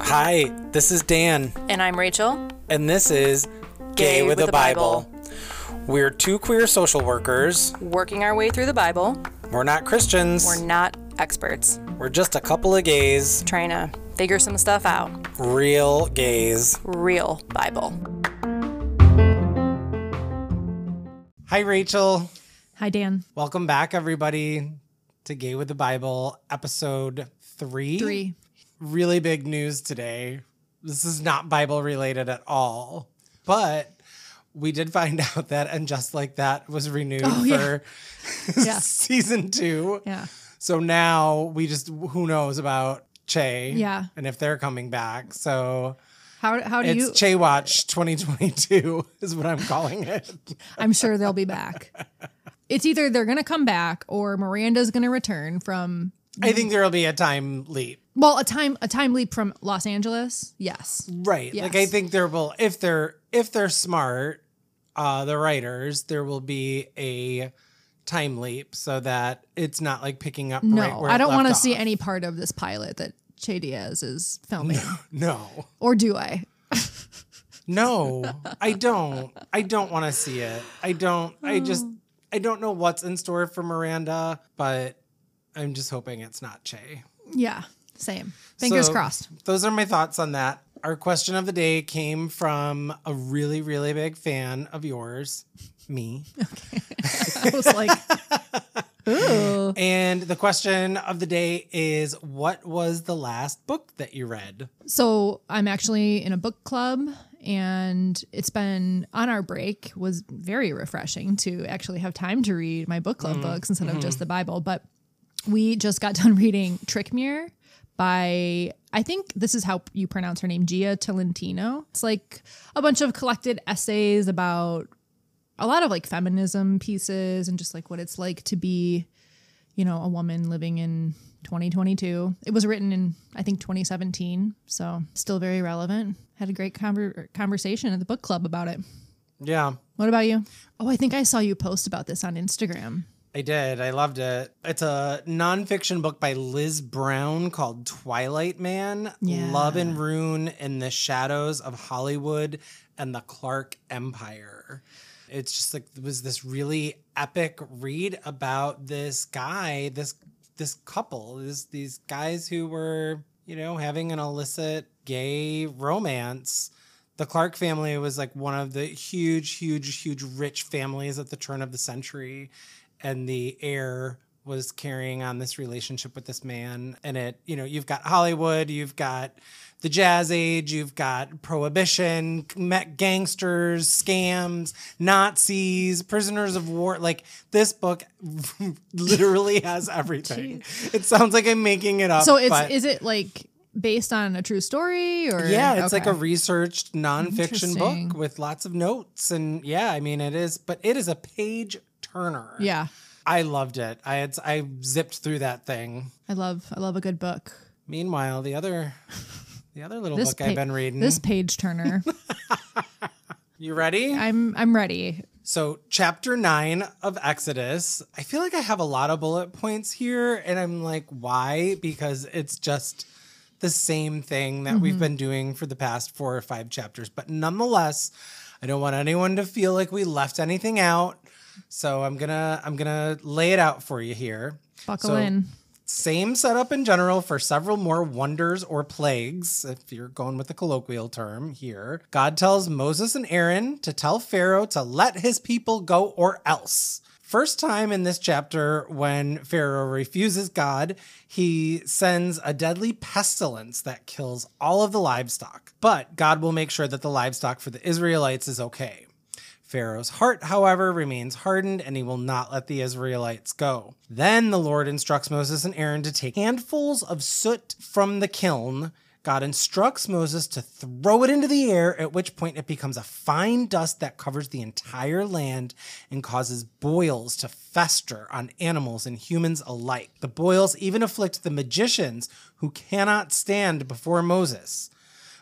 Hi, this is Dan, And I'm Rachel. and this is Gay, with, a Bible. We're two queer social workers. Working our way through the Bible. We're not Christians. We're not experts. We're just a couple of gays, Trying to figure some stuff out. real gays. Real Bible. Hi, Rachel. Hi, Dan. Welcome back, everybody, to Gay with the Bible, episode three. Three. Really big news today. This is not Bible related at all, but we did find out that And Just Like That was renewed Oh, for Yeah. season two. Yeah. So now we just who knows about Che, Yeah. and if they're coming back. So How how do it's you? Che Watch 2022 is what I'm calling it. I'm sure they'll be back. It's either they're gonna come back or Miranda's gonna return from I think there'll be a time leap, well a time a time leap from Los Angeles. Yes. right? Like I Yes. think there will if they're if they're smart, uh, the writers there will be a time leap so that it's not like picking up. No, right where I don't want to see any part of this pilot that Che Diaz is filming, No, or do I? no, I don't. I don't want to see it. I don't. I just. I don't know what's in store for Miranda, but I'm just hoping it's not Che. Yeah. Same. Fingers So, crossed. Those are my thoughts on that. Our question of the day came from a really, really big fan of yours, me. I was like, ooh. And the question of the day is what was the last book that you read? So I'm actually in a book club and it's been on our break was very refreshing to actually have time to read my book club mm-hmm. books instead of just mm-hmm. the Bible. But we just got done reading Trick Mirror by I think this is how you pronounce her name, Jia Tolentino. It's like a bunch of collected essays about a lot of like feminism pieces and just like what it's like to be you know, a woman living in 2022. It was written in, I think, 2017. So still very relevant. Had a great conver- conversation at the book club about it. Yeah, What about you? Oh, I think I saw you post about this on Instagram. I did. I loved it. It's a nonfiction book by Liz Brown called Twilight Man Yeah. Love and Ruin in the Shadows of Hollywood and the Clark Empire. It's just like it was this really epic read about this guy, this this couple, these guys who were, you know, having an illicit gay romance. The Clark family was like one of the huge, huge, huge rich families at the turn of the century. And the heir was carrying on this relationship with this man. And it, you know, you've got Hollywood, you've got the jazz age, you've got prohibition, gangsters, scams, Nazis, prisoners of war. Like this book literally has everything. It sounds like I'm making it up. So it's but- is it like based on a true story or yeah, it's like a researched nonfiction book with lots of notes. And yeah, I mean, it is, but it is a page turner. yeah. I loved it. I had, I zipped through that thing. I love I love a good book. Meanwhile, the other, the other little This book I've been reading. This page turner. you ready? I'm I'm ready. So, chapter nine of Exodus. I feel like I have a lot of bullet points here, and I'm like, why? Because it's just the same thing that we've mm-hmm. been doing for the past four or five chapters. But nonetheless, I don't want anyone to feel like we left anything out. So I'm gonna I'm gonna lay it out for you here. Buckle So, in. Same setup in general for several more wonders or plagues, if you're going with the colloquial term here. God tells Moses and Aaron to tell Pharaoh to let his people go or else. First time in this chapter when Pharaoh refuses God, he sends a deadly pestilence that kills all of the livestock. But God will make sure that the livestock for the Israelites is okay. Pharaoh's heart, however, remains hardened and he will not let the Israelites go. Then the Lord instructs Moses and Aaron to take handfuls of soot from the kiln. God instructs Moses to throw it into the air, at which point it becomes a fine dust that covers the entire land and causes boils to fester on animals and humans alike. The boils even afflict the magicians who cannot stand before Moses.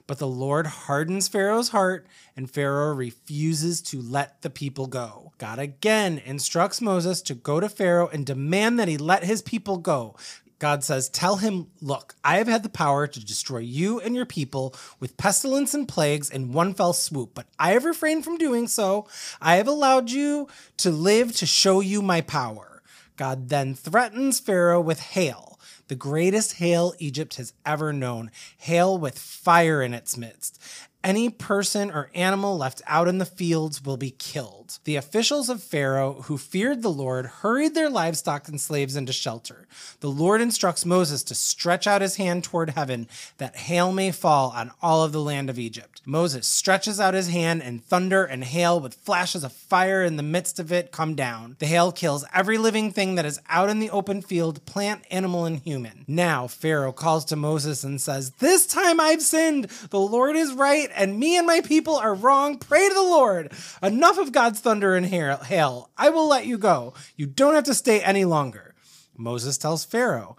But the Lord hardens Pharaoh's heart, and Pharaoh refuses to let the people go. God again instructs Moses to go to Pharaoh and demand that he let his people go. God says, Tell him, look, I have had the power to destroy you and your people with pestilence and plagues in one fell swoop, but I have refrained from doing so. I have allowed you to live to show you my power. God then threatens Pharaoh with hail the greatest hail Egypt has ever known, hail with fire in its midst. Any person or animal left out in the fields will be killed. The officials of Pharaoh, who feared the Lord, hurried their livestock and slaves into shelter. The Lord instructs Moses to stretch out his hand toward heaven, that hail may fall on all of the land of Egypt. Moses stretches out his hand, and thunder and hail with flashes of fire in the midst of it come down. The hail kills every living thing that is out in the open field, plant, animal, and human. Now Pharaoh calls to Moses and says, This time I've sinned. The Lord is right and me and my people are wrong. Pray to the Lord. Enough of God's thunder and hail. I will let you go. You don't have to stay any longer. Moses tells Pharaoh,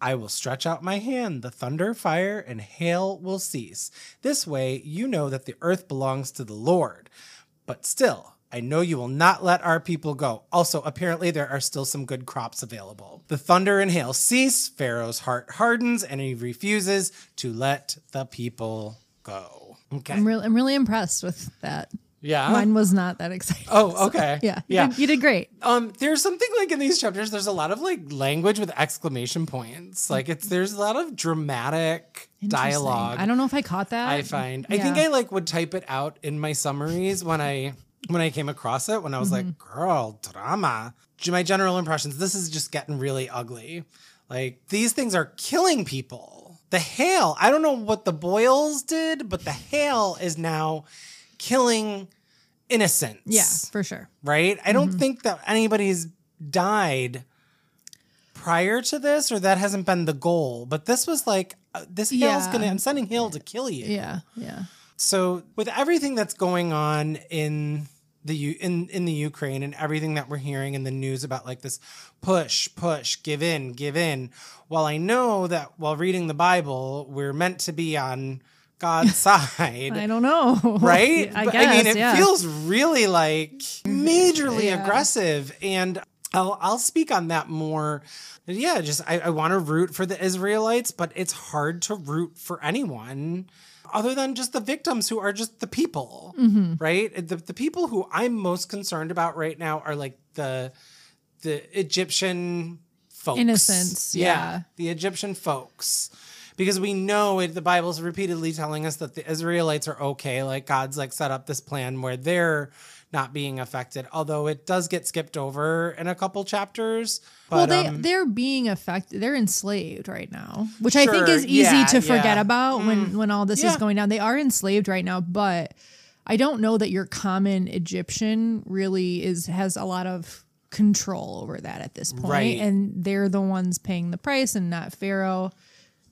I will stretch out my hand. The thunder, fire, and hail will cease. This way, you know that the earth belongs to the Lord. But still, I know you will not let our people go. Also, apparently, there are still some good crops available. The thunder and hail cease. Pharaoh's heart hardens, and he refuses to let the people go. Okay. I'm really, I'm really impressed with that. Yeah. Mine was not that exciting. Oh, okay. Yeah. You Yeah. Did, you did great. Um, there's something like in these chapters, there's a lot of like language with exclamation points. Like it's there's a lot of dramatic dialogue. I don't know if I caught that. I find. I think I like would type it out in my summaries when I when I came across it when I was Mm-hmm. like, girl, drama. My general impressions, this is just getting really ugly. Like these things are killing people. The hail, I don't know what the boils did, but the hail is now killing innocents. Yeah, for sure. Right? I don't think that anybody's died prior to this or that hasn't been the goal, but this was like uh, this hail's Yeah. going to I'm sending hail to kill you. Yeah. Yeah. So with everything that's going on in the U- in in the Ukraine and everything that we're hearing in the news about like this push, push, give in, give in. While I know that while reading the Bible, we're meant to be on God's side. I don't know. Right? I But, guess. I mean, it yeah. feels really like majorly Yeah. aggressive. And I'll, I'll speak on that more. Yeah, just I, I want to root for the Israelites, but it's hard to root for anyone other than just the victims who are just the people, Mm-hmm. right? The, the people who I'm most concerned about right now are like the the Egyptian folks. Innocents, yeah. The Egyptian folks. Because we know it, the Bible's repeatedly telling us that the Israelites are okay. Like God's like set up this plan where they're not being affected. Although it does get skipped over in a couple chapters. well, they um, they're being affected. They're enslaved right now, which I think is easy yeah, to forget yeah. Mm. about when when all this is going down. They are enslaved right now, but I don't know that your common Egyptian really is has a lot of control over that at this point. Right. and they're the ones paying the price and not Pharaoh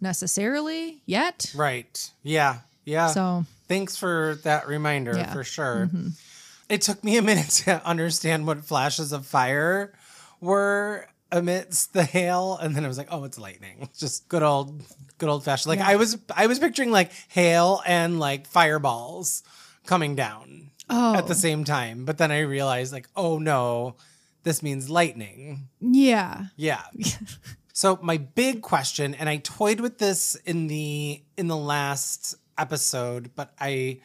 necessarily yet. Right. Yeah. Yeah. So Thanks for that reminder Yeah. for sure. It took me a minute to understand what flashes of fire were amidst the hail, and then I was like, "Oh, it's lightning." Just good old, good old fashioned. Like I was, I was picturing like hail and like fireballs coming down Oh. at the same time, but then I realized like, "Oh no, this means lightning." yeah, Yeah. so my big question, and I toyed with this in the in the last episode, but I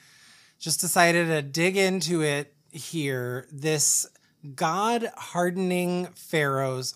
just decided to dig into it here. This God hardening Pharaoh's.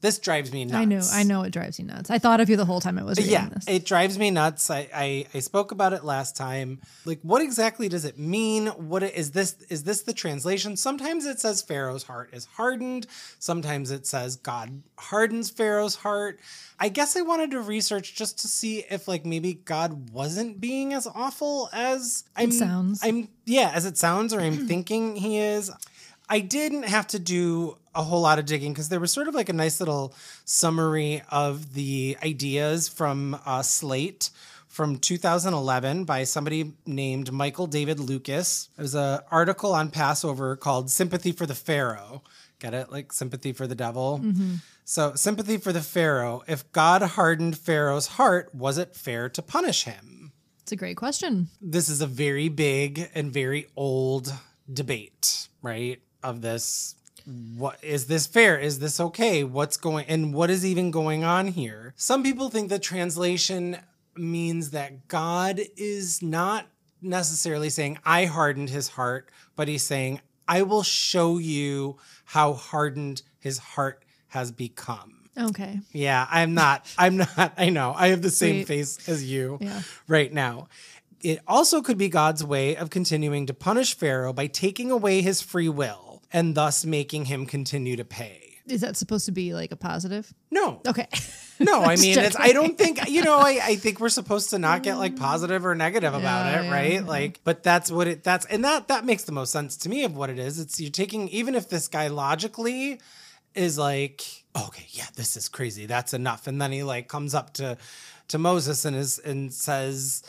This drives me nuts. I know, I know it drives you nuts. I thought of you the whole time I was reading Yeah, this. it drives me nuts. I, I I spoke about it last time. Like, what exactly does it mean? What is this? Is this the translation? Sometimes it says Pharaoh's heart is hardened. Sometimes it says God hardens Pharaoh's heart. I guess I wanted to research just to see if like maybe God wasn't being as awful as I'm, sounds. I'm yeah, as it sounds, or I'm thinking he is. I didn't have to do a whole lot of digging because there was sort of like a nice little summary of the ideas from uh, Slate from 2011 by somebody named Michael David Lucas. It was an article on Passover called Sympathy for the Pharaoh. Get it? Like sympathy for the devil. So, sympathy for the Pharaoh. If God hardened Pharaoh's heart, was it fair to punish him? It's a great question. this is a very big and very old debate, right? Of this what is this fair? Is this okay? What's going and what is even going on here? Some people think that translation means that God is not necessarily saying I hardened his heart, but he's saying I will show you how hardened his heart has become. Okay. Yeah, I'm not. I'm not. I know. I have the same Sweet. face as you Yeah. right now. It also could be God's way of continuing to punish Pharaoh by taking away his free will and thus making him continue to pay. Is that supposed to be like a positive? No, Okay. no. I mean, it's. I don't think you know. I, I think we're supposed to not get like positive or negative about Yeah, it, right? yeah. Like, but that's what it. That's and that that makes the most sense to me of what it is. It's you're taking even if this guy logically is like, okay, yeah, this is crazy. That's enough. And then he like comes up to to Moses and is and says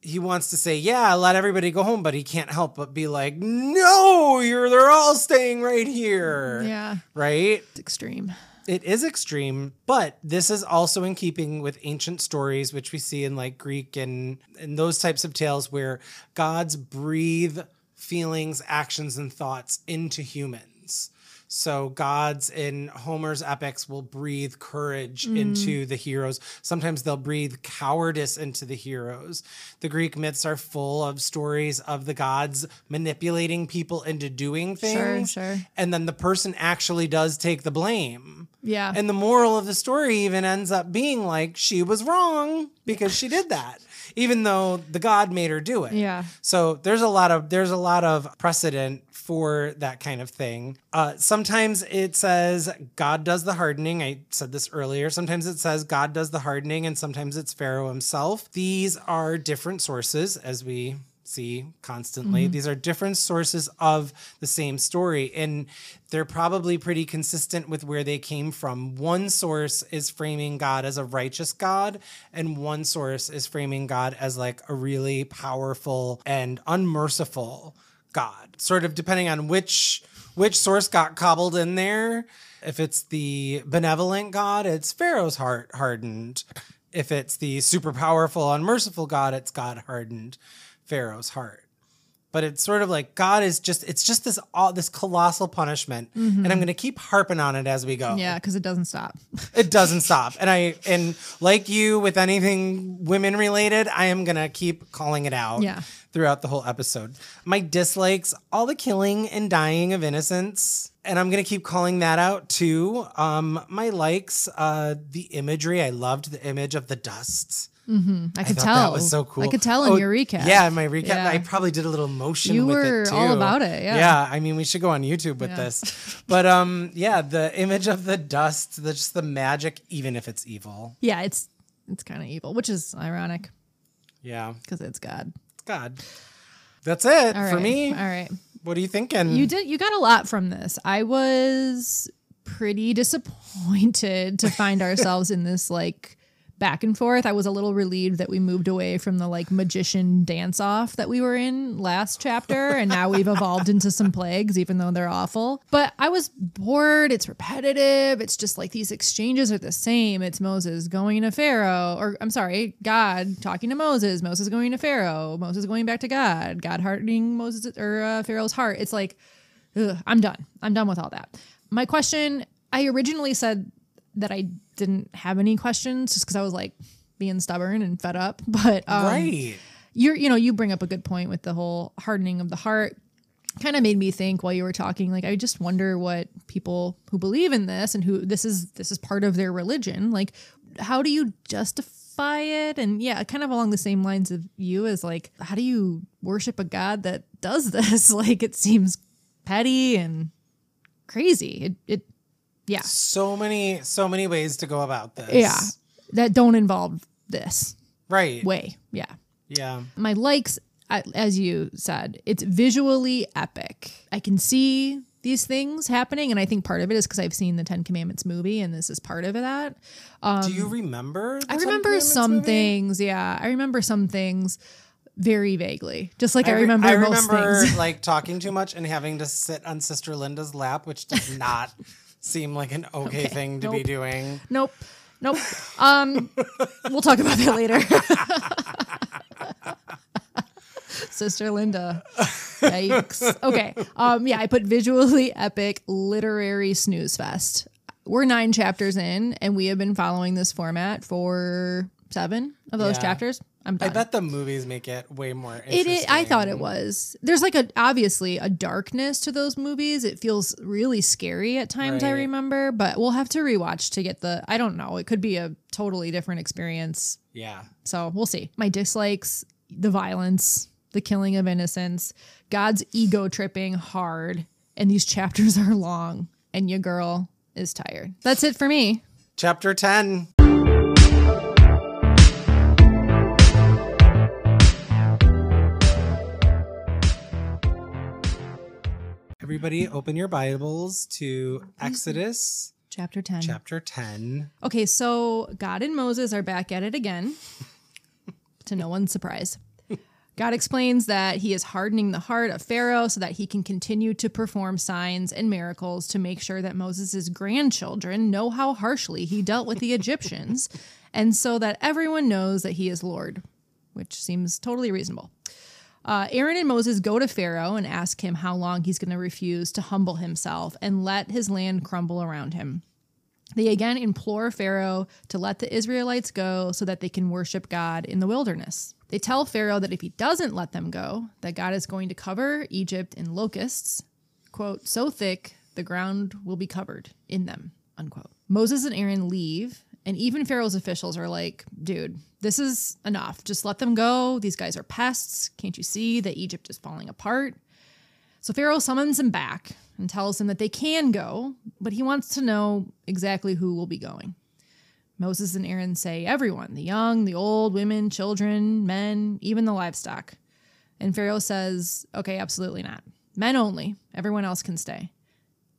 he wants to say, yeah, let everybody go home, but he can't help but be like, no, you're they're all staying right here. Yeah. Right? It's extreme. It is extreme, but this is also in keeping with ancient stories, which we see in like Greek and, and those types of tales where gods breathe feelings, actions, and thoughts into humans. So gods in Homer's epics will breathe courage mm. into the heroes. Sometimes they'll breathe cowardice into the heroes. The Greek myths are full of stories of the gods manipulating people into doing Sure, things. sure. And then the person actually does take the blame. Yeah. And the moral of the story even ends up being like she was wrong because she did that, even though the God made her do it. Yeah. So there's a lot of there's a lot of precedent for that kind of thing. Uh, sometimes it says God does the hardening. I said this earlier. Sometimes it says God does the hardening, and sometimes it's Pharaoh himself. These are different sources, as we see constantly. Mm-hmm. These are different sources of the same story, and they're probably pretty consistent with where they came from. One source is framing God as a righteous God, and one source is framing God as like a really powerful and unmerciful God. Sort of depending on which which source got cobbled in there. If it's the benevolent God, it's Pharaoh's heart hardened. If it's the super powerful, unmerciful God, it's God hardened Pharaoh's heart. But it's sort of like God is just it's just this all this colossal punishment. And I'm gonna keep harping on it as we go. Yeah, because it doesn't stop. It doesn't stop. And I and like you with anything women related, I am gonna keep calling it out Yeah. Throughout the whole episode. My dislikes, all the killing and dying of innocents. And I'm gonna keep calling that out too. Um, my likes, uh, the imagery. I loved the image of the dust. I could tell. that was so cool. I could tell in Oh, your recap. Yeah, in my recap, Yeah. I probably did a little motion. You with were it too. all about it, yeah. yeah. I mean, we should go on YouTube with Yeah. this. But um, yeah, the image of the dust, the, just the magic, even if it's evil. Yeah, it's it's kind of evil, which is ironic Yeah, because it's God. God. That's it All for me. All right. What are you thinking? You did you got a lot from this. I was pretty disappointed to find ourselves in this like back and forth. I was a little relieved that we moved away from the like magician dance off that we were in last chapter and now we've evolved into some plagues even though they're awful. But I was bored, it's repetitive. It's just like these exchanges are the same. It's Moses going to Pharaoh or I'm sorry, God talking to Moses, Moses going to Pharaoh, Moses going back to God, God hardening Moses or uh, Pharaoh's heart. It's like Ugh, I'm done. I'm done with all that. My question I originally said that I didn't have any questions just because I was like being stubborn and fed up. But um, right. you're, you know, you bring up a good point with the whole hardening of the heart. Kind of made me think while you were talking, like I just wonder what people who believe in this and who this is this is part of their religion. Like, how do you justify it? And yeah, kind of along the same lines of you as like, how do you worship a god that does this? like, it seems petty and crazy. It, it yeah, So many, so many ways to go about this. yeah, that don't involve this Right. way. Yeah. Yeah. my likes as you said it's visually epic i can see these things happening and i think part of it is because i've seen the 10 commandments movie and this is part of that Do you remember? Um, i remember some movie? things yeah i remember some things very vaguely just like i, re- remember I remember like talking too much and having to sit on Sister Linda's lap, which does not seem like an okay, Okay, thing to be doing. nope nope um we'll talk about that later Sister Linda. Yikes. Okay. Um, yeah, I put visually epic literary snooze fest. We're nine chapters in, and we have been following this format for seven of those Yeah. chapters. I'm I bet the movies make it way more It interesting. is, I thought it was. There's like a obviously a darkness to those movies. It feels really scary at times. I Right. remember, but we'll have to rewatch to get the. I don't know. It could be a totally different experience. Yeah. So we'll see. My dislikes: the violence, the killing of innocents, God's ego tripping hard, and these chapters are long. And your girl is tired. That's it for me. Chapter 10. Everybody, open your Bibles to Exodus Chapter ten. chapter 10. Okay, so God and Moses are back at it again, to no one's surprise. God explains that he is hardening the heart of Pharaoh so that he can continue to perform signs and miracles to make sure that Moses' grandchildren know how harshly he dealt with the Egyptians, and so that everyone knows that he is Lord, which seems totally reasonable. Uh, Aaron and Moses go to Pharaoh and ask him how long he's going to refuse to humble himself and let his land crumble around him. They again implore Pharaoh to let the Israelites go so that they can worship God in the wilderness. They tell Pharaoh that if he doesn't let them go, that God is going to cover Egypt in locusts, quote, so thick the ground will be covered in them, unquote. Moses and Aaron leave, and even Pharaoh's officials are like, dude, this is enough. Just let them go. These guys are pests. Can't you see that Egypt is falling apart? So Pharaoh summons them back and tells them that they can go, but he wants to know exactly who will be going. Moses and Aaron say everyone the young, the old, women, children, men, even the livestock. And Pharaoh says, okay, absolutely not. Men only. Everyone else can stay.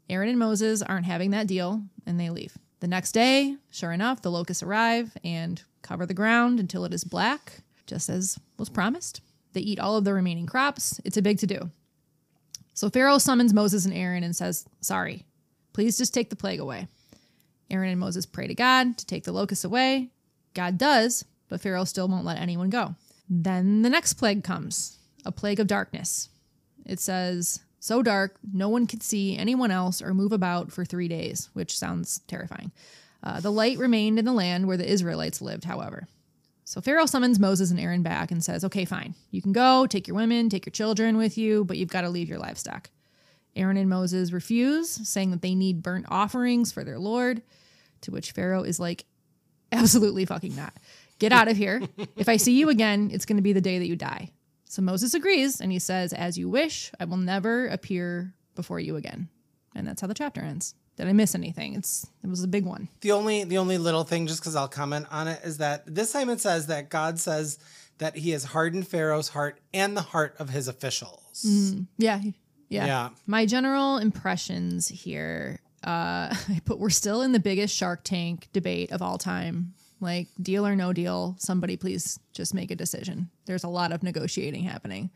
Aaron and Moses aren't having that deal and they leave. The next day, sure enough, the locusts arrive and cover the ground until it is black, just as was promised. They eat all of the remaining crops. It's a big to do. So Pharaoh summons Moses and Aaron and says, Sorry, please just take the plague away. Aaron and Moses pray to God to take the locusts away. God does, but Pharaoh still won't let anyone go. Then the next plague comes a plague of darkness. It says, So dark, no one could see anyone else or move about for three days, which sounds terrifying. Uh, the light remained in the land where the Israelites lived, however. So Pharaoh summons Moses and Aaron back and says, Okay, fine. You can go, take your women, take your children with you, but you've got to leave your livestock. Aaron and Moses refuse, saying that they need burnt offerings for their Lord, to which Pharaoh is like, Absolutely fucking not. Get out of here. if I see you again, it's going to be the day that you die. So Moses agrees and he says, As you wish, I will never appear before you again. And that's how the chapter ends. Did I miss anything? It's it was a big one. The only the only little thing, just because I'll comment on it, is that this time it says that God says that He has hardened Pharaoh's heart and the heart of his officials. Yeah. Yeah. Yeah. My general impressions here, uh, I put we're still in the biggest Shark Tank debate of all time. Like deal or no deal, somebody please just make a decision. There's a lot of negotiating happening.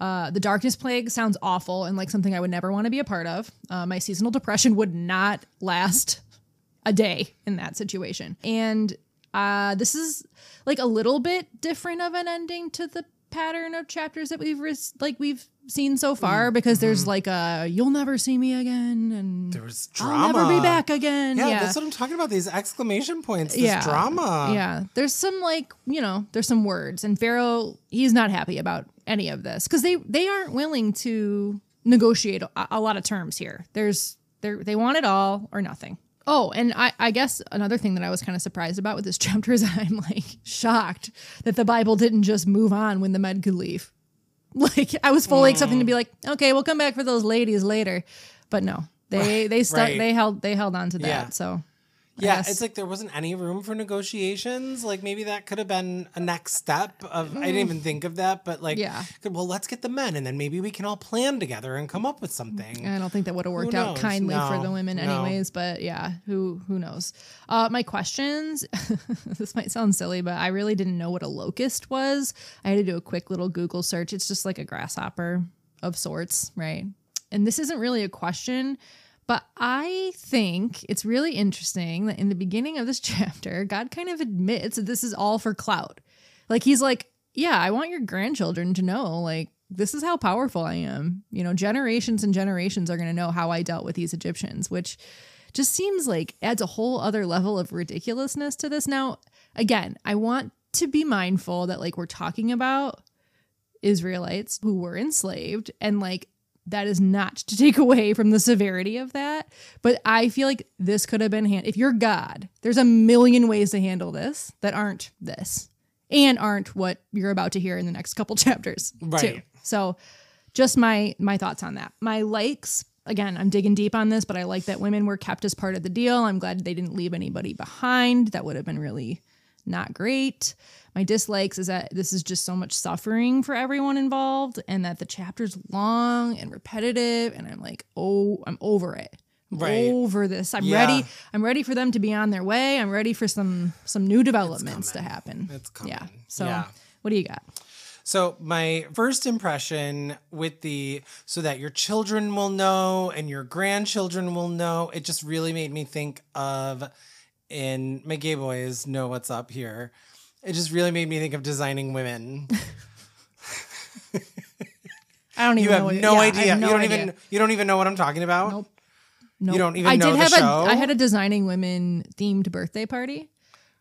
Uh, the darkness plague sounds awful and like something I would never want to be a part of. Uh, my seasonal depression would not last a day in that situation. And uh, this is like a little bit different of an ending to the pattern of chapters that we've like we've seen so far mm-hmm. because there's mm-hmm. like a you'll never see me again and There was I'll drama. never be back again. Yeah, Yeah, that's what I'm talking about. These exclamation points, this yeah, drama. Yeah, there's some like you know there's some words and Pharaoh he's not happy about any of this because they they aren't willing to negotiate a, a lot of terms here. There's they they want it all or nothing. Oh, and I, I guess another thing that I was kind of surprised about with this chapter is I'm like shocked that the Bible didn't just move on when the men could leave. Like I was fully expecting to be mm. like, okay, we'll come back for those ladies later, but no, they they stuck right. they held they held on to that. Yeah. So Yeah, it's like there wasn't any room for negotiations. Like maybe that could have been a next step of I didn't even think of that, but like. Yeah. well, let's get the men and then maybe we can all plan together and come up with something. I don't think that would have worked out kindly for the women, no. anyways. But yeah, who who knows? Uh, my questions. this might sound silly, but I really didn't know what a locust was. I had to do a quick little Google search. It's just like a grasshopper of sorts, right? And this isn't really a question, but I think it's really interesting that in the beginning of this chapter, God kind of admits that this is all for clout. Like he's like, yeah, I want your grandchildren to know, like, this is how powerful I am. You know, generations and generations are going to know how I dealt with these Egyptians, which just seems like adds a whole other level of ridiculousness to this. Now, again, I want to be mindful that, like, we're talking about Israelites who were enslaved and, like, that is not to take away from the severity of that. But I feel like this could have been hand. If you're God, there's a million ways to handle this that aren't this and aren't what you're about to hear in the next couple chapters too. So just my my thoughts on that. My likes again, I'm digging deep on this, but I like that women were kept as part of the deal. I'm glad they didn't leave anybody behind. That would have been really not great. My dislikes is that this is just so much suffering for everyone involved and that the chapter's long and repetitive and I'm like, "Oh, I'm over it." I'm Right. over this. I'm Yeah. ready. I'm ready for them to be on their way. I'm ready for some some new developments to happen. It's coming. Yeah. So, Yeah. what do you got? So my first impression with the so that your children will know and your grandchildren will know, it just really made me think of and my gay boys know what's up here. It just really made me think of designing women. I don't even You know. have what- no yeah, idea. have no you don't idea. even you don't even know what I'm talking about. Nope. Nope. don't even I know did have show? a I had a designing women themed birthday party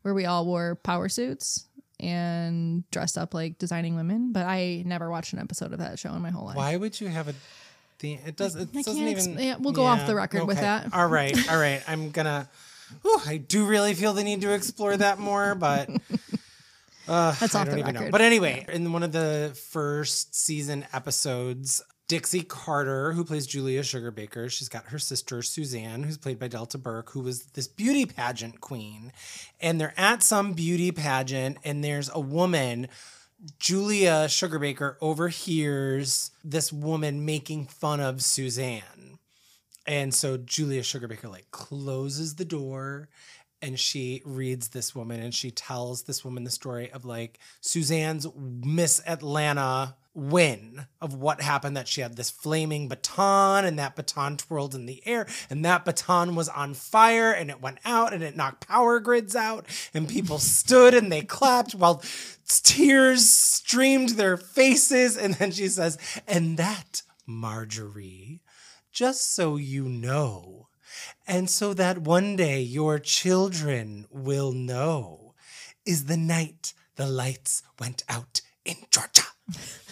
where we all wore power suits and dressed up like designing women, but I never watched an episode of that show in my whole life. Why would you have a the it does it I doesn't even yeah, we'll go off the record with that. All right. All right. I'm gonna whew, I do really feel the need to explore that more, but uh, That's I don't the even know. But anyway, in one of the first season episodes, Dixie Carter, who plays Julia Sugarbaker, she's got her sister Suzanne, who's played by Delta Burke, who was this beauty pageant queen. And they're at some beauty pageant, and there's a woman Julia Sugarbaker overhears this woman making fun of Suzanne. And so Julia Sugarbaker like closes the door and she reads this woman and she tells this woman the story of like Suzanne's Miss Atlanta win of what happened that she had this flaming baton and that baton twirled in the air and that baton was on fire and it went out and it knocked power grids out and people stood and they clapped while tears streamed their faces. And then she says and that Marjorie just so you know and so that one day your children will know is the night the lights went out in Georgia.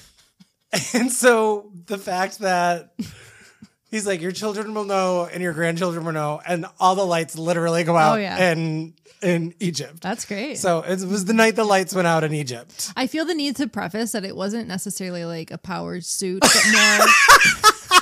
and so the fact that he's like, your children will know and your grandchildren will know, and all the lights literally go oh, out Oh, yeah. in in Egypt. That's great. so it was the night the lights went out in Egypt. I feel the need to preface that it wasn't necessarily like a power suit, but more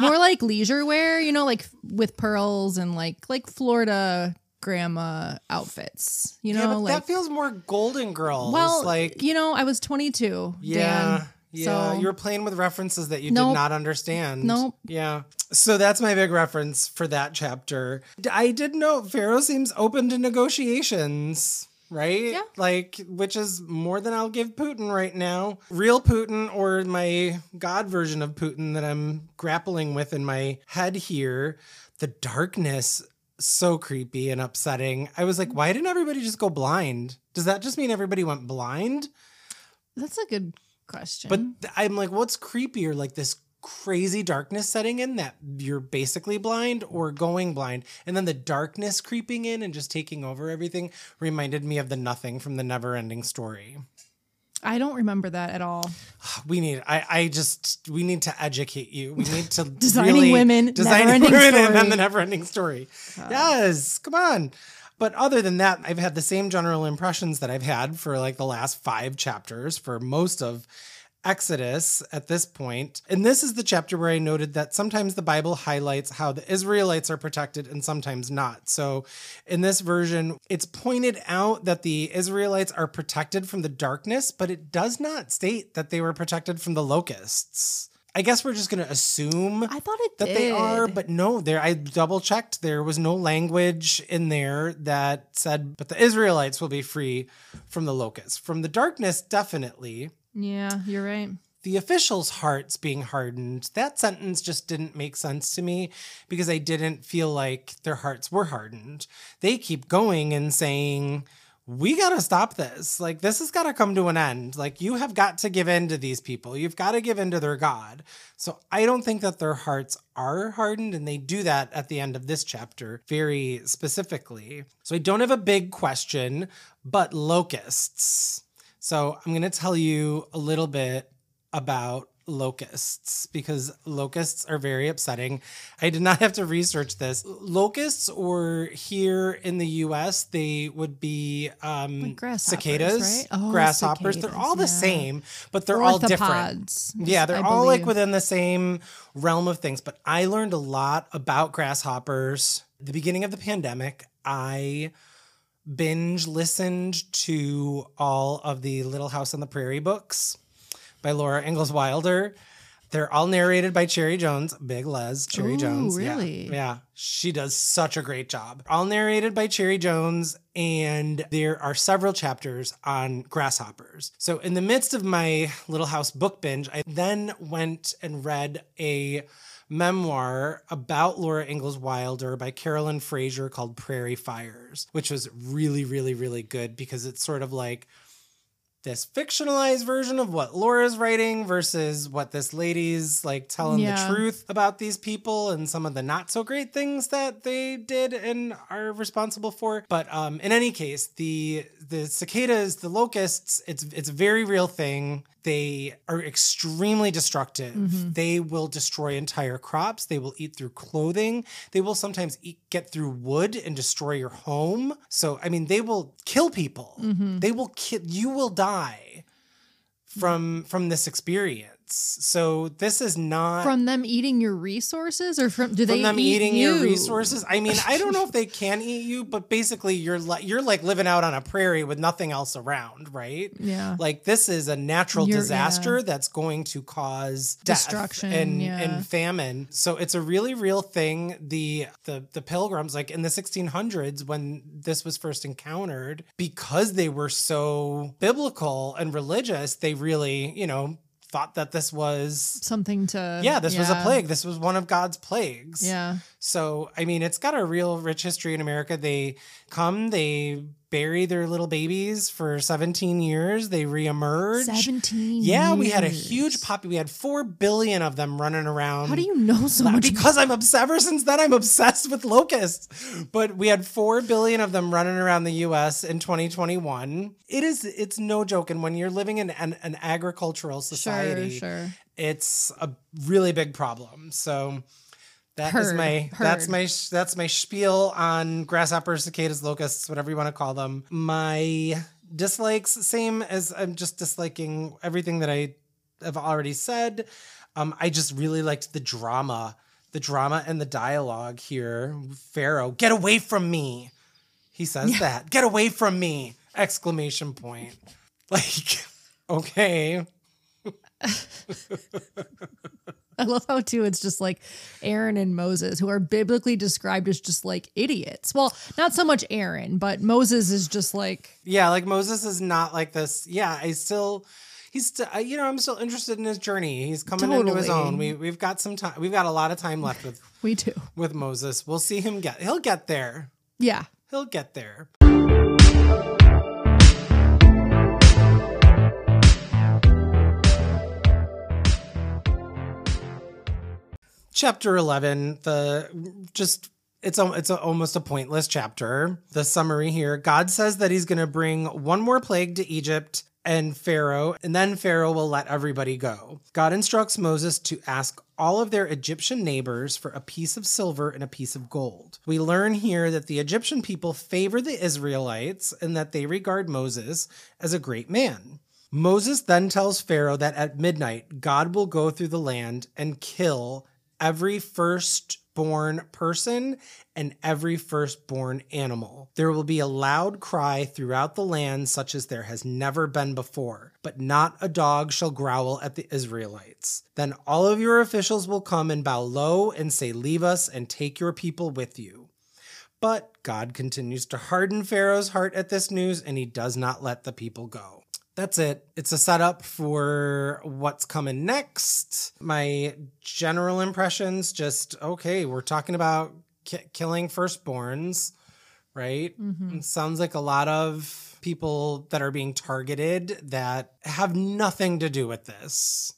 more like leisure wear, you know, like with pearls and like like Florida grandma outfits. You know, yeah, like that feels more Golden Girls. well, like you know, I was 22. Yeah. Dan, Yeah, so- you were playing with references that you Nope. did not understand. Nope. Yeah. So that's my big reference for that chapter. I did know Pharaoh seems open to negotiations, right? Yeah. Like, which is more than I'll give Putin right now. Real Putin or my God version of Putin that I'm grappling with in my head here. The darkness, so creepy and upsetting. I was like, why didn't everybody just go blind? Does that just mean everybody went blind? That's a good question. But I'm like, what's creepier? Like this crazy darkness setting in that you're basically blind or going blind. And then the darkness creeping in and just taking over everything reminded me of the nothing from the never ending story. I don't remember that at all. We need, I, I just, we need to educate you. We need to Designing really- women, designing never-ending women, and story. then the never ending story. Uh. yes, come on. But other than that, I've had the same general impressions that I've had for like the last five chapters for most of Exodus at this point. And this is the chapter where I noted that sometimes the Bible highlights how the Israelites are protected and sometimes not. So in this version, it's pointed out that the Israelites are protected from the darkness, but it does not state that they were protected from the locusts. I guess we're just going to assume I thought it that they are, but no, there I double checked. There was no language in there that said, but the Israelites will be free from the locusts. From the darkness, definitely. Yeah, you're right. The officials' hearts being hardened, that sentence just didn't make sense to me because I didn't feel like their hearts were hardened. They keep going and saying, we got to stop this. Like, this has got to come to an end. Like, you have got to give in to these people. You've got to give in to their God. So, I don't think that their hearts are hardened, and they do that at the end of this chapter very specifically. So, I don't have a big question, but locusts. So, I'm going to tell you a little bit about locusts because locusts are very upsetting. I did not have to research this. Locusts, or here in the US, they would be um, Like grasshoppers, cicadas, right? Oh, grasshoppers. They're all the yeah. same, but they're all different. Yeah, they're I all like within the same realm of things. But I learned a lot about grasshoppers. The beginning of the pandemic, I binge listened to all of the Little House on the Prairie books by Laura Ingalls Wilder. They're all narrated by Cherry Jones, Big Les, Cherry Ooh, Jones. Yeah, really? Yeah, she does such a great job. All narrated by Cherry Jones, and there are several chapters on grasshoppers. So, in the midst of my Little House book binge, I then went and read a memoir about Laura Ingalls Wilder by Caroline Fraser called Prairie Fires, which was really, really, really good because it's sort of like this fictionalized version of what Laura's writing versus what this lady's like telling Yeah. the truth about these people and some of the not so great things that they did and are responsible for. But um, in any case, the the cicadas, the locusts, it's it's a very real thing. They are extremely destructive. Mm-hmm. They will destroy entire crops. They will eat through clothing. They will sometimes eat, get through wood and destroy your home. So, I mean, they will kill people. Mm-hmm. They will kill. You will die from from this experience. So this is not From them eating your resources, or from do they them eat eating you? your resources. I mean, I don't know if they can eat you, but basically you're like you're like living out on a prairie with nothing else around, right? Yeah. Like this is a natural You're- disaster yeah. that's going to cause Destruction, and yeah. and famine. So it's a really real thing. The the the pilgrims like in the 1600s when this was first encountered because they were so biblical and religious, they really, you know, thought that this was something to yeah, this was a plague. This was one of God's plagues. Yeah. So, I mean, it's got a real rich history in America. They come, they bury their little babies for 17 years, they reemerge. 17 Yeah, we had a huge pop. We had 4 billion of them running around. How do you know so much? because I'm obsessed. Ever since then, I'm obsessed with locusts. But we had four billion of them running around the U.S. in 2021. It is. It's no joke. And when you're living in an, an agricultural society, sure. it's a really big problem. So that is Heard, my that's my that's my spiel on grasshoppers, cicadas, locusts, whatever you want to call them. My dislikes, same as I'm just disliking everything that I have already said. Um, I just really liked the drama, the drama and the dialogue here. Pharaoh, get away from me. He says that. Get away from me! Exclamation point. Like, okay. I love how too it's just like Aaron and Moses who are biblically described as just like idiots. Well, not so much Aaron, but Moses is just like Yeah, like Moses is not like this. Yeah, I still, he's, still, I- you know, I'm still interested in his journey. He's coming into his own. We we've got some time. We've got a lot of time left with we do. with Moses. We'll see him get. He'll get there. Yeah. He'll get there. Chapter 11, the just it's a, it's a, almost a pointless chapter. The summary here, God says that he's going to bring one more plague to Egypt and Pharaoh, and then Pharaoh will let everybody go. God instructs Moses to ask all of their Egyptian neighbors for a piece of silver and a piece of gold. We learn here that the Egyptian people favor the Israelites and that they regard Moses as a great man. Moses then tells Pharaoh that at midnight, God will go through the land and kill every firstborn person and every firstborn animal. There will be a loud cry throughout the land, such as there has never been before, but not a dog shall growl at the Israelites. Then all of your officials will come and bow low and say, Leave us and take your people with you. But God continues to harden Pharaoh's heart at this news, and he does not let the people go. That's it. It's a setup for what's coming next. My general impressions just okay, we're talking about ki- killing firstborns, right? Mm-hmm. It sounds like a lot of people that are being targeted that have nothing to do with this.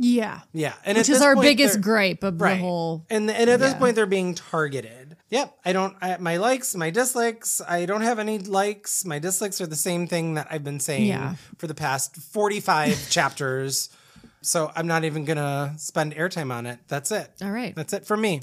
Yeah. Yeah, and Which is our point, biggest gripe of right. the whole. And and at this point, they're being targeted. Yep, I don't. I, my likes, my dislikes. I don't have any likes. My dislikes are the same thing that I've been saying Yeah. for the past forty-five chapters. So I'm not even gonna spend airtime on it. That's it. All right. That's it for me.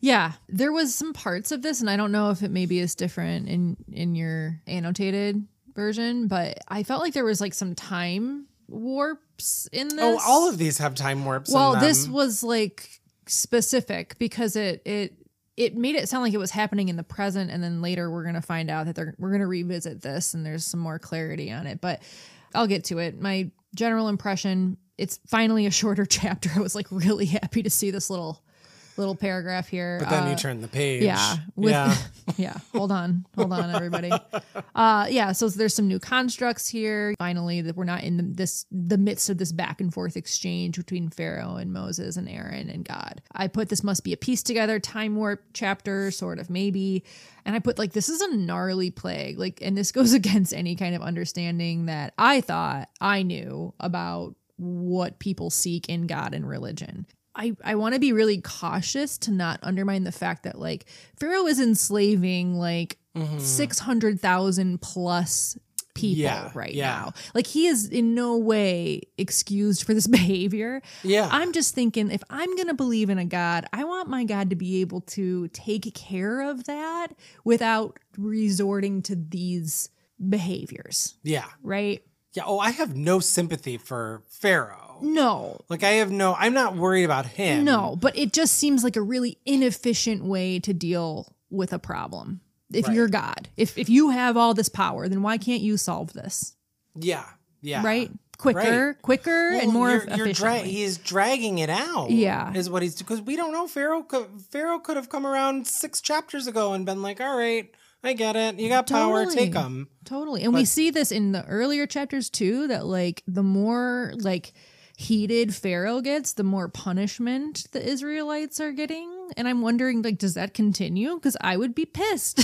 Yeah, there was some parts of this, and I don't know if it maybe is different in in your annotated version, but I felt like there was like some time warps in oh, this. Oh, all of these have time warps. in well, this was like specific because it it it made it sound like it was happening in the present, and then later we're gonna find out that they're we're gonna revisit this, and there's some more clarity on it. But I'll get to it. My general impression: it's finally a shorter chapter. I was like really happy to see this little little paragraph here. But then Uh, you turn the page. yeah. With, yeah. yeah. Hold on. Hold on, everybody. Uh, yeah. So there's some new constructs here. Finally, that we're not in the, this the midst of this back and forth exchange between Pharaoh and Moses and Aaron and God. I put this must be a piece together time warp chapter, sort of maybe. And I put like this is a gnarly plague. Like, and this goes against any kind of understanding that I thought I knew about what people seek in God and religion. I, I want to be really cautious to not undermine the fact that like Pharaoh is enslaving like mm-hmm. 600,000 plus people Yeah, right yeah. now. Like he is in no way excused for this behavior. Yeah. I'm just thinking if I'm going to believe in a God, I want my God to be able to take care of that without resorting to these behaviors, yeah. right? Yeah. Oh, I have no sympathy for Pharaoh. No, Like I have no. I'm not worried about him. No, but it just seems like a really inefficient way to deal with a problem. If Right. you're God, if if you have all this power, then why can't you solve this? Yeah. Yeah. Right? Quicker, Right. quicker, Well, and more you're, you're dra- he's dragging it out. Yeah. is what he's doing. because we don't know. Pharaoh could, Pharaoh could have come around six chapters ago and been like, "All right, I get it. You got power. Take them." Totally. And we see this in the earlier chapters too that like the more like heated Pharaoh gets, the more punishment the Israelites are getting. And I'm wondering like does that continue? Cuz I would be pissed.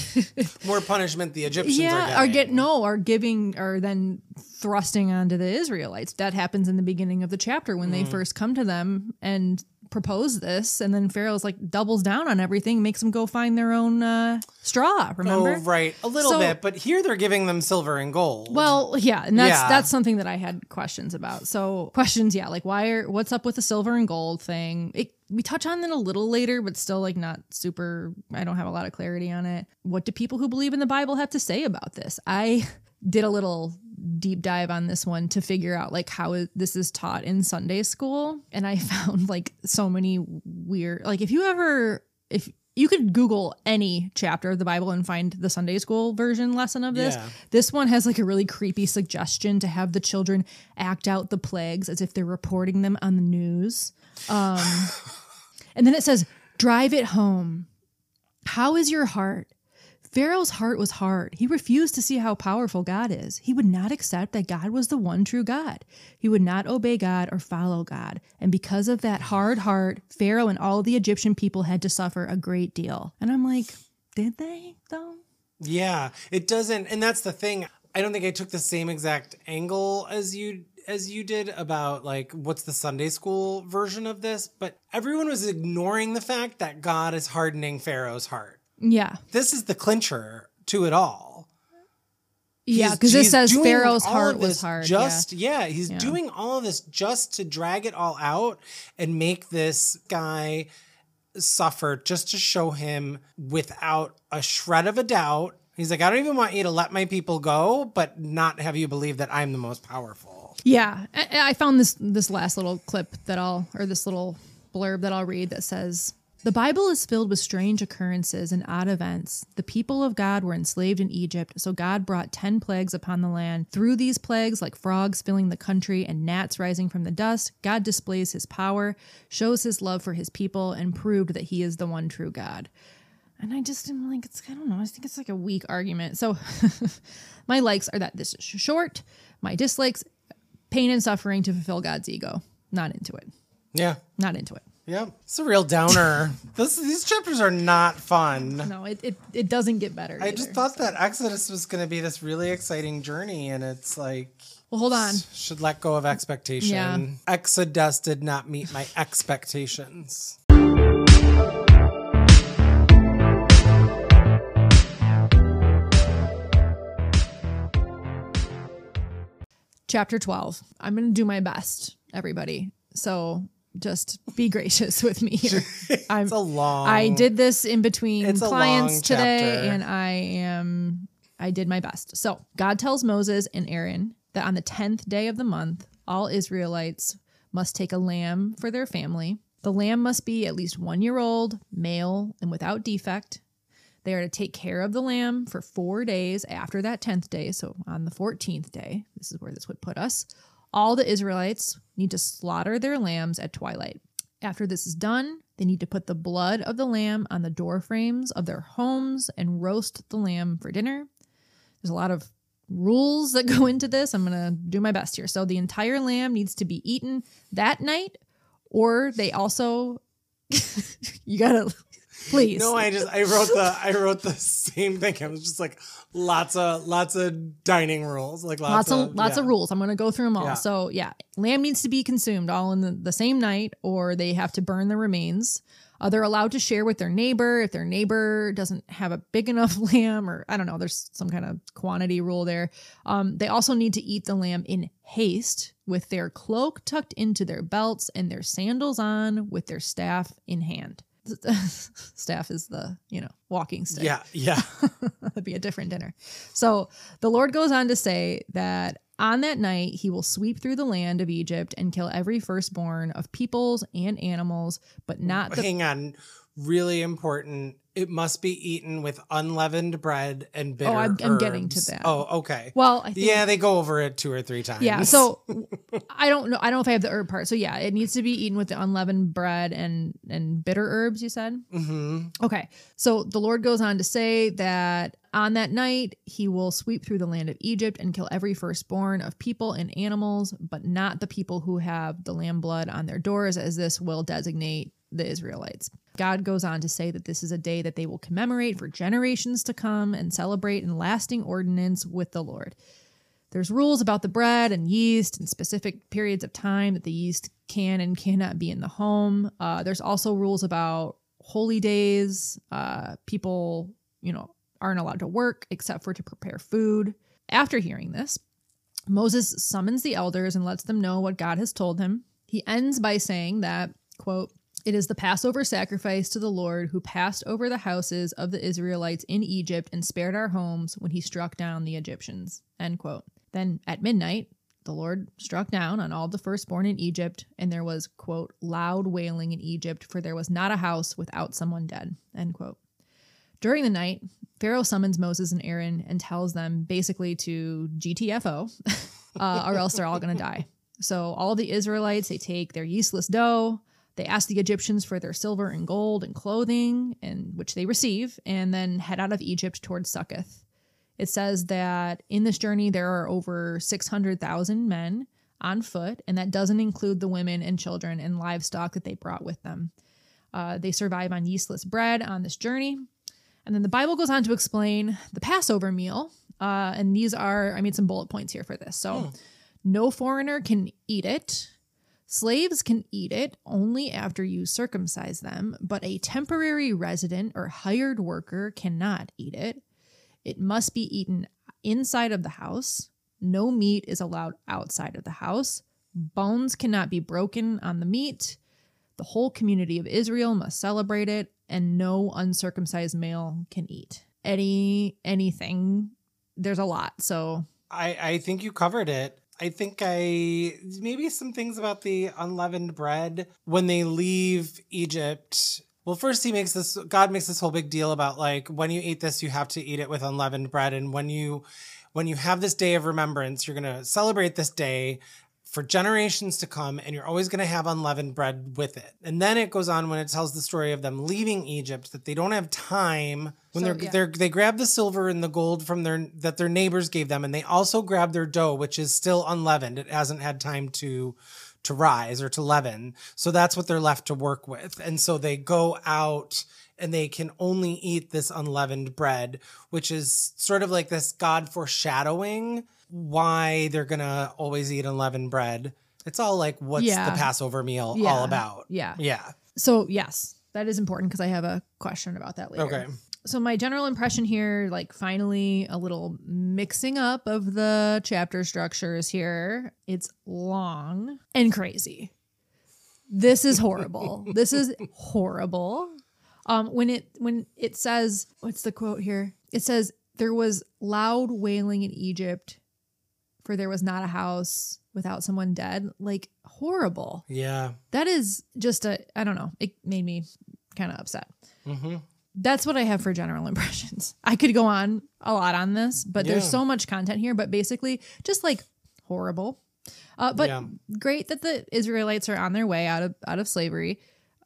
More punishment the Egyptians yeah, are are get no, are giving are then thrusting onto the Israelites. That happens in the beginning of the chapter when Mm. they first come to them and propose this, and then Pharaoh's like doubles down on everything, makes them go find their own uh, straw. Remember? Oh, right, a little So- bit, but here they're giving them silver and gold. Well, yeah, and that's Yeah. that's something that I had questions about. So questions, yeah, like why are what's up with the silver and gold thing? It, we touch on it a little later, but still like not super. I don't have a lot of clarity on it. What do people who believe in the Bible have to say about this? I did a little deep dive on this one to figure out like how this is taught in Sunday school, and I found like so many weird. Like if you ever if you could Google any chapter of the Bible and find the Sunday school version lesson of this. Yeah. This one has like a really creepy suggestion to have the children act out the plagues as if they're reporting them on the news. Um, and then it says, Drive it home. How is your heart? Pharaoh's heart was hard. He refused to see how powerful God is. He would not accept that God was the one true God. He would not obey God or follow God. And because of that hard heart, Pharaoh and all the Egyptian people had to suffer a great deal. And I'm like, did they though? Yeah, it doesn't, and that's the thing. I don't think I took the same exact angle as you as you did about like what's the Sunday school version of this, but everyone was ignoring the fact that God is hardening Pharaoh's heart. Yeah. This is the clincher to it all. Yeah, because this says Pharaoh's heart was hard. Just yeah. yeah, he's doing all of this just to drag it all out and make this guy suffer just to show him without a shred of a doubt. He's like, I don't even want you to let my people go, but not have you believe that I'm the most powerful. Yeah, I, I found this this last little clip that I'll or this little blurb that I'll read that says the Bible is filled with strange occurrences and odd events. The people of God were enslaved in Egypt, so God brought 10 plagues upon the land. Through these plagues, like frogs filling the country and gnats rising from the dust, God displays his power, shows his love for his people, and proved that he is the one true God. And I just am like, it's, I don't know, I think it's like a weak argument. So my likes are that this is short, my dislikes, pain and suffering to fulfill God's ego. Not into it. Yeah. Not into it. Yep. It's a real downer. this, these chapters are not fun. No, it, it, it doesn't get better. I just either. thought that Exodus was going to be this really exciting journey, and it's like Well, hold on. should let go of expectation. Yeah. Exodus did not meet my expectations. Chapter 12. I'm going to do my best, everybody. So just be gracious with me here. I'm, It's a long. I did this in between clients today chapter. and I am I did my best. So, God tells Moses and Aaron that on the 10th day of the month, all Israelites must take a lamb for their family. The lamb must be at least 1 year old, male, and without defect. They are to take care of the lamb for 4 days after that 10th day, so on the 14th day. This is where this would put us. All the Israelites need to slaughter their lambs at twilight. After this is done, they need to put the blood of the lamb on the door frames of their homes and roast the lamb for dinner. There's a lot of rules that go into this. I'm going to do my best here. So the entire lamb needs to be eaten that night, or they also, you got to, please. No, I just I wrote the I wrote the same thing. I was just like lots of lots of dining rules, like lots, lots of, lots of rules. I'm going to go through them all. Yeah. So yeah, lamb needs to be consumed all in the, the same night, or they have to burn the remains. Uh, they're allowed to share with their neighbor if their neighbor doesn't have a big enough lamb, or I don't know. There's some kind of quantity rule there. Um, they also need to eat the lamb in haste, with their cloak tucked into their belts and their sandals on, with their staff in hand. staff is the you know walking stick. Yeah, yeah. That'd be a different dinner. So the Lord goes on to say that on that night he will sweep through the land of Egypt and kill every firstborn of peoples and animals, but not the Hang on. Really important. It must be eaten with unleavened bread and bitter herbs. Oh, I'm- I'm getting to that. Oh, okay. well, I think yeah, they go over it two or three times. Yeah, so I don't know. I don't know if I have the herb part. So yeah, it needs to be eaten with the unleavened bread and and bitter herbs. You said. hmm Okay. So the Lord goes on to say that on that night he will sweep through the land of Egypt and kill every firstborn of people and animals, but not the people who have the lamb blood on their doors, as this will designate the Israelites. God goes on to say that this is a day that they will commemorate for generations to come and celebrate in lasting ordinance with the Lord. There's rules about the bread and yeast and specific periods of time that the yeast can and cannot be in the home. Uh, there's also rules about holy days. Uh, people, you know, aren't allowed to work except for to prepare food. After hearing this, Moses summons the elders and lets them know what God has told him. He ends by saying that, quote, it is the Passover sacrifice to the Lord who passed over the houses of the Israelites in Egypt and spared our homes when he struck down the Egyptians. End quote. Then at midnight, the Lord struck down on all the firstborn in Egypt, and there was, quote, loud wailing in Egypt, for there was not a house without someone dead. End quote. During the night, Pharaoh summons Moses and Aaron and tells them basically to GTFO, uh, or else they're all going to die. So all the Israelites, they take their yeastless dough, they ask the Egyptians for their silver and gold and clothing, and which they receive, and then head out of Egypt towards Succoth. It says that in this journey there are over 600,000 men on foot, and that doesn't include the women and children and livestock that they brought with them. Uh, they survive on yeastless bread on this journey. And then the Bible goes on to explain the Passover meal. Uh, and these are, I made some bullet points here for this. So, no foreigner can eat it. Slaves can eat it only after you circumcise them, but a temporary resident or hired worker cannot eat it. It must be eaten inside of the house. No meat is allowed outside of the house. Bones cannot be broken on the meat. The whole community of Israel must celebrate it, and no uncircumcised male can eat any anything. There's a lot, so I, I think you covered it. I think I maybe some things about the unleavened bread when they leave Egypt. Well, first he makes this God makes this whole big deal about like when you eat this, you have to eat it with unleavened bread, and when you when you have this day of remembrance, you're gonna celebrate this day for generations to come, and you're always gonna have unleavened bread with it. And then it goes on when it tells the story of them leaving Egypt that they don't have time when So, they're yeah. they're they grab the silver and the gold from their that their neighbors gave them and they also grab their dough which is still unleavened it hasn't had time to to rise or to leaven. So that's what they're left to work with. And so they go out and they can only eat this unleavened bread, which is sort of like this God foreshadowing why they're to always eat unleavened bread. It's all like, what's Yeah. the Passover meal Yeah. all about? Yeah. Yeah. So yes, that is important because I have a question about that later. Okay. So my general impression here, like finally a little mixing up of the chapter structures here. It's long and crazy. This is horrible. this is horrible. Um, when it when it says what's the quote here? It says there was loud wailing in Egypt, for there was not a house without someone dead. Like horrible. Yeah. That is just a I don't know. It made me kind of upset. hmm That's what I have for general impressions. I could go on a lot on this, but there's so much content here. But basically, just like horrible. Uh, but Yeah. great that the Israelites are on their way out of out of slavery.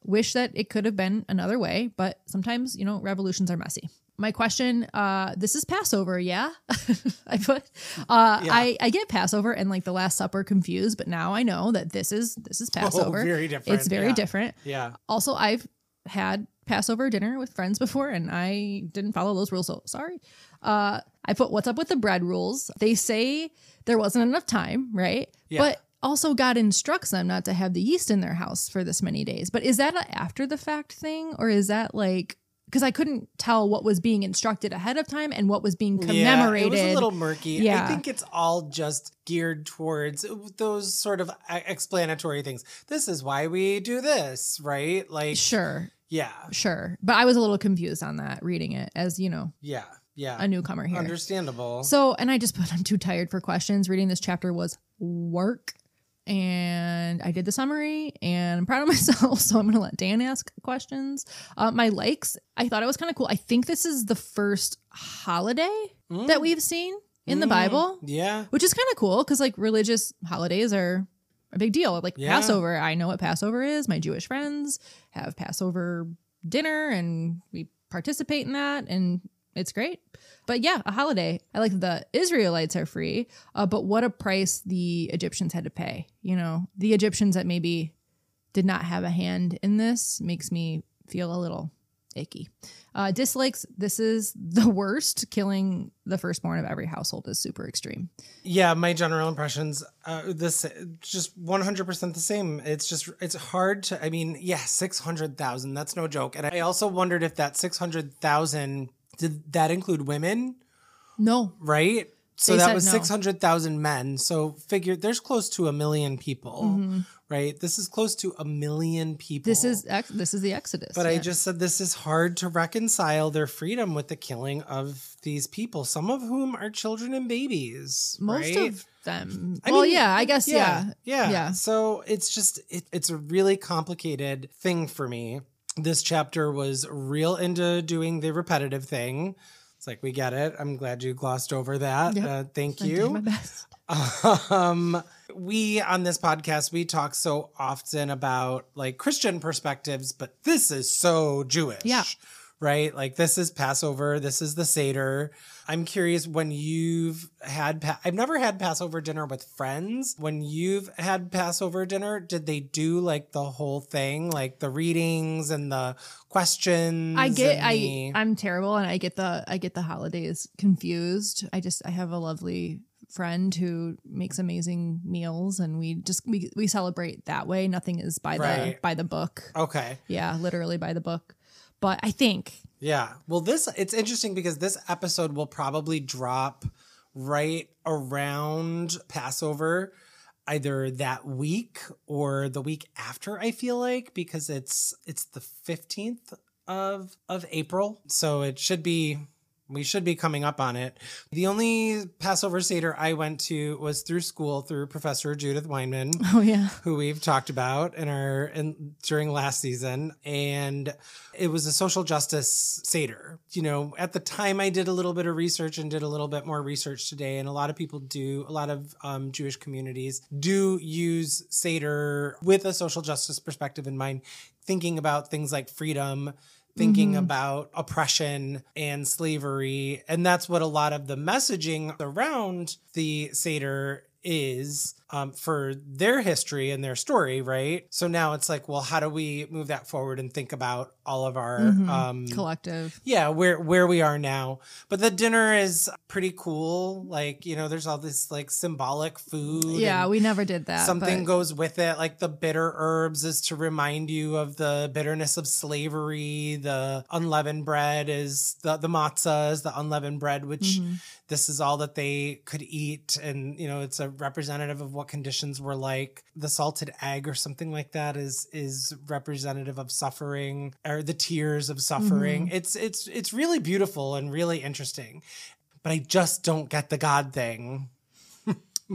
Wish that it could have been another way, but sometimes you know revolutions are messy. My question: uh, This is Passover, yeah? I put. Uh, Yeah. I I get Passover and like the Last Supper confused, but now I know that this is this is Passover. Oh, very different. It's very Yeah. different Yeah. also i've had passover dinner with friends before and i didn't follow those rules so sorry uh i put what's up with the bread rules they say there wasn't enough time right Yeah. but also god instructs them not to have the yeast in their house for this many days but is that an after the fact thing or is that like because i couldn't tell what was being instructed ahead of time and what was being commemorated Yeah, it was a little murky. Yeah. I think it's all just geared towards those sort of uh, explanatory things. This is why we do this, right? Like, sure yeah, sure but i was a little confused on that reading it as you know yeah, yeah. a newcomer here Understandable. So, and I just put, I'm too tired for questions. Reading this chapter was work. And I did the summary and I'm proud of myself. So I'm going to let Dan ask questions. Uh, my likes, I thought it was kind of cool. I think this is the first holiday that we've seen in the Mm, Bible, Yeah. which is kind of cool because like religious holidays are a big deal. Like Yeah. Passover, I know what Passover is. My Jewish friends have Passover dinner and we participate in that and it's great. But yeah, a holiday. I like the Israelites are free, uh, but what a price the Egyptians had to pay. You know, the Egyptians that maybe did not have a hand in this makes me feel a little icky. Uh, dislikes this is the worst. Killing the firstborn of every household is super extreme. Yeah, my general impressions, uh, this just 100% the same. It's just, it's hard to, I mean, yeah, 600,000, that's no joke. And I also wondered if that 600,000, did that include women? No, right? So They that was no. 600,000 men. So figure there's close to a million people, right? This is close to a million people. Mm-hmm. this is ex- this is the Exodus. But I just said this is hard to reconcile their freedom with the killing of these people, some of whom are children and babies. most right? of them. I well, mean, yeah, I guess yeah, yeah, yeah. So it's just it, it's a really complicated thing for me. This chapter was real into doing the repetitive thing. It's like we get it. I'm glad you glossed over that. Yep. Uh, thank I did my you. best. Um, we on this podcast we talk so often about like Christian perspectives, but this is so Jewish. Yeah. Right? Like this is Passover, this is the Seder. I'm curious when you've had pa- I've never had Passover dinner with friends. When you've had Passover dinner, did they do like the whole thing, like the readings and the questions? I get I the- I'm terrible and I get the I get the holidays confused. I just I have a lovely friend who makes amazing meals and we just we we celebrate that way. Nothing is by the by the book. Okay. Yeah, literally by the book. But I think Yeah. Well, this it's interesting because this episode will probably drop right around Passover either that week or the week after I feel like because it's it's the 15th of of April. So it should be we should be coming up on it. The only Passover Seder I went to was through school through Professor Judith Weinman oh yeah. who we've talked about in our in during last season and it was a social justice seder you know at the time i did a little bit of research and did a little bit more research today and a lot of people do a lot of um, jewish communities do use seder with a social justice perspective in mind thinking about things like freedom thinking mm-hmm. about oppression and slavery. And that's what a lot of the messaging around the Seder is. Um, for their history and their story, right? So now it's like, well, how do we move that forward and think about all of our Mm-hmm. um, Collective. yeah where where we are now but the dinner is pretty cool like you know there's all this like symbolic food Yeah, we never did that. something but- goes with it like the bitter herbs is to remind you of the bitterness of slavery the unleavened bread is the the matzah is the unleavened bread which Mm-hmm. this is all that they could eat and you know it's a representative of what conditions were like. The salted egg or something like that is is representative of suffering or the tears of suffering. Mm-hmm. it's it's it's really beautiful and really interesting but i just don't get the god thing.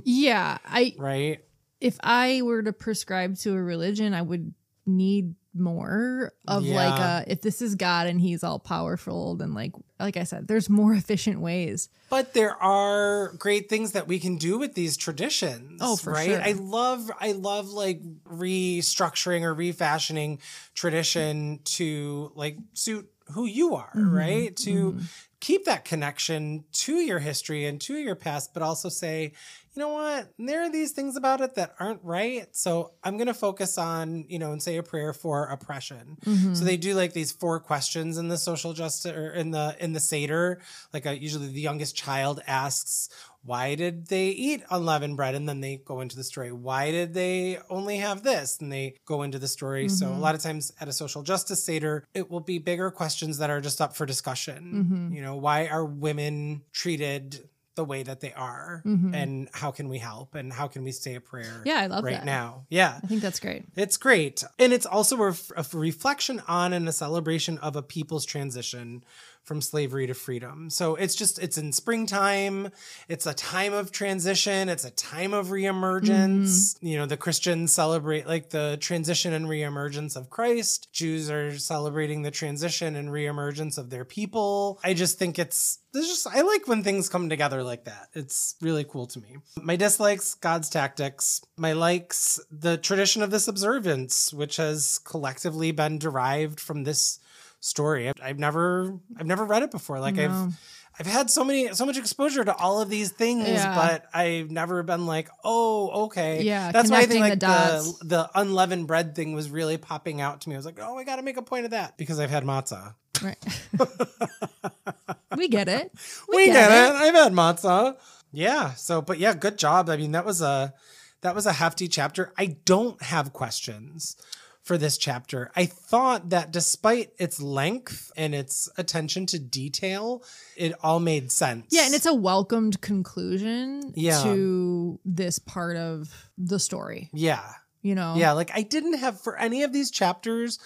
Yeah, I right? If I were to prescribe to a religion, I would need more of like Yeah. a if this is God and he's all powerful, then like like I said, there's more efficient ways. but there are great things that we can do with these traditions Oh, for right sure. i love i love like restructuring or refashioning tradition to like suit who you are Mm-hmm. right to keep that connection to your history and to your past but also say you know what? There are these things about it that aren't right so i'm going to focus on you know and say a prayer for oppression. Mm-hmm. so they do like these four questions in the social justice or in the in the seder. Like uh usually the youngest child asks why did they eat unleavened bread? And then they go into the story why did they only have this? And they go into the story. So a lot of times at a social justice seder it will be bigger questions that are just up for discussion. You know why are women treated the way that they are mm-hmm. and how can we help and how can we say a prayer Yeah, I love right that. now yeah I think that's great. it's great. And it's also a, a reflection on and a celebration of a people's transition from slavery to freedom. So it's just, it's in springtime. It's a time of transition. It's a time of reemergence. Mm-hmm. You know, the Christians celebrate like the transition and reemergence of Christ. Jews are celebrating the transition and reemergence of their people. I just think it's, there's just, I like when things come together like that. It's really cool to me. My dislikes, God's tactics. My likes, the tradition of this observance, which has collectively been derived from this story. I've, I've never, I've never read it before. Like I've, I've had so many, so much exposure to all of these things, Yeah. but I've never been like, oh, okay. Yeah, that's why I think like the the, the unleavened bread thing was really popping out to me. I was like, oh, I got to make a point of that because I've had matzah. Right. we get it. We, get, it. I've had matzah. Yeah. So, but yeah, good job. I mean, that was a that was a hefty chapter. I don't have questions for this chapter. I thought that despite its length and its attention to detail, it all made sense. Yeah, and it's a welcomed conclusion Yeah. to this part of the story. yeah. You know? Yeah, like I didn't have for any of these chapters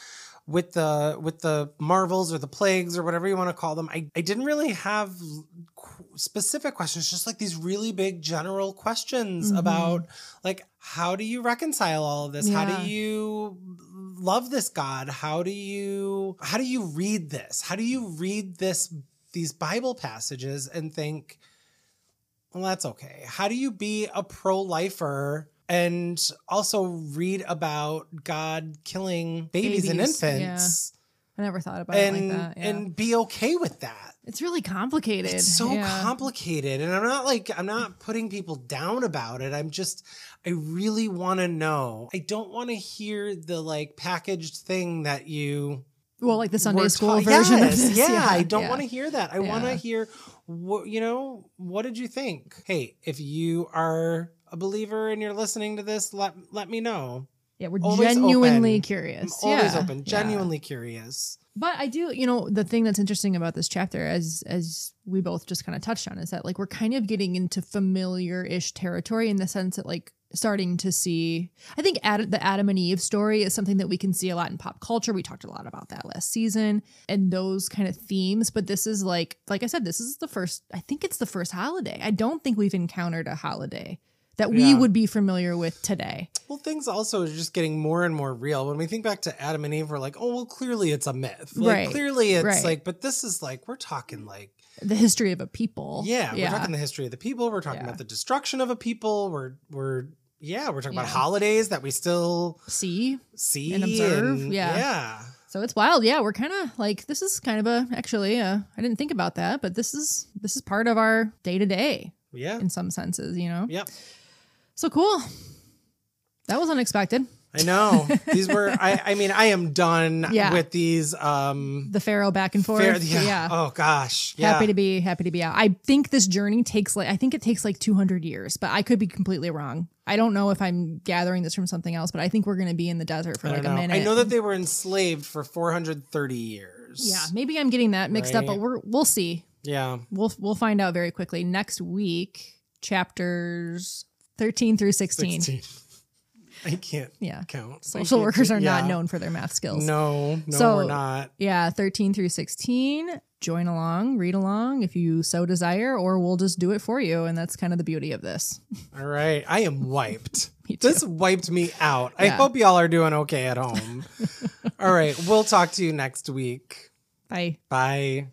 with the with the marvels or the plagues or whatever you want to call them. I I didn't really have specific questions, just like these really big general questions Mm-hmm. about like how do you reconcile all of this? How do you love this God? How do you how do you read this? How do you read this these Bible passages and think well, that's okay. How do you be a pro lifer and also read about God killing babies, and Babies, infants I never thought about and it like that. Yeah. and be okay with that? it's really complicated. It's so Yeah. complicated. And I'm not like, I'm not putting people down about it. I'm just, I really want to know. I don't want to hear the like packaged thing that you Well, like the Sunday were school version Yes, of this. Yeah, I don't yeah. want to hear that. I want to hear what you know. What did you think? Hey, if you are a believer and you're listening to this, let let me know. Yeah, we're Always genuinely open. curious. I'm always yeah. open, Yeah. genuinely curious. But I do, you know, the thing that's interesting about this chapter, as as we both just kind of touched on, is that like we're kind of getting into familiar-ish territory in the sense that like starting to see. I think Ad, the Adam and Eve story is something that we can see a lot in pop culture. We talked a lot about that last season and those kind of themes. But this is like, like I said, this is the first. I think it's the first holiday. I don't think we've encountered a holiday that we Yeah. would be familiar with today. Well, things also are just getting more and more real. When we think back to Adam and Eve, we're like, oh, well, clearly it's a myth. Like, Right, Clearly it's right. like, but this is like, we're talking like, The history of a people. yeah, we're talking the history of the people. We're talking Yeah. about the destruction of a people. We're, we're, yeah, we're talking about holidays that we still see see And observe, and- yeah. yeah. So it's wild. Yeah, we're kind of like this is kind of a actually uh, I didn't think about that, but this is this is part of our day to day Yeah. in some senses, you know. Yep. So cool. That was unexpected. I know. These were I I mean, I am done Yeah. with these um The Pharaoh back and forth. fair, yeah. Oh gosh. Yeah. Happy to be happy to be out. I think this journey takes like I think it takes like 200 years, but I could be completely wrong. I don't know if I'm gathering this from something else, but I think we're going to be in the desert for like don't a minute. I know that they were enslaved for 430 years. Yeah, maybe I'm getting that mixed up, but we're we'll see. Yeah. We'll we'll find out very quickly next week. Chapters 13 through 16. 16. I can't Yeah. count. Social workers are not known for their math skills. No, no, So- we're not. Yeah, 13 through 16. Join along, read along if you so desire, or we'll just do it for you. And that's kind of the beauty of this. All right. I am wiped. Me too. This wiped me out. I hope y'all are doing okay at home. All right. We'll talk to you next week. Bye. Bye.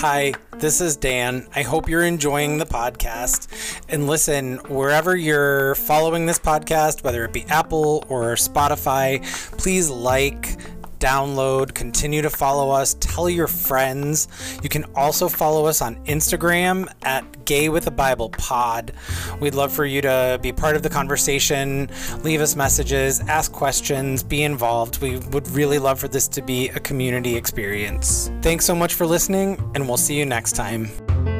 Hi, this is Dan. I hope you're enjoying the podcast. And listen, wherever you're following this podcast, whether it be Apple or Spotify, please like, download, continue to follow us, tell your friends. You can also follow us on Instagram at Gay with a Bible Pod. We'd love for you to be part of the conversation, leave us messages, ask questions, be involved. We would really love for this to be a community experience. Thanks so much for listening, and we'll see you next time.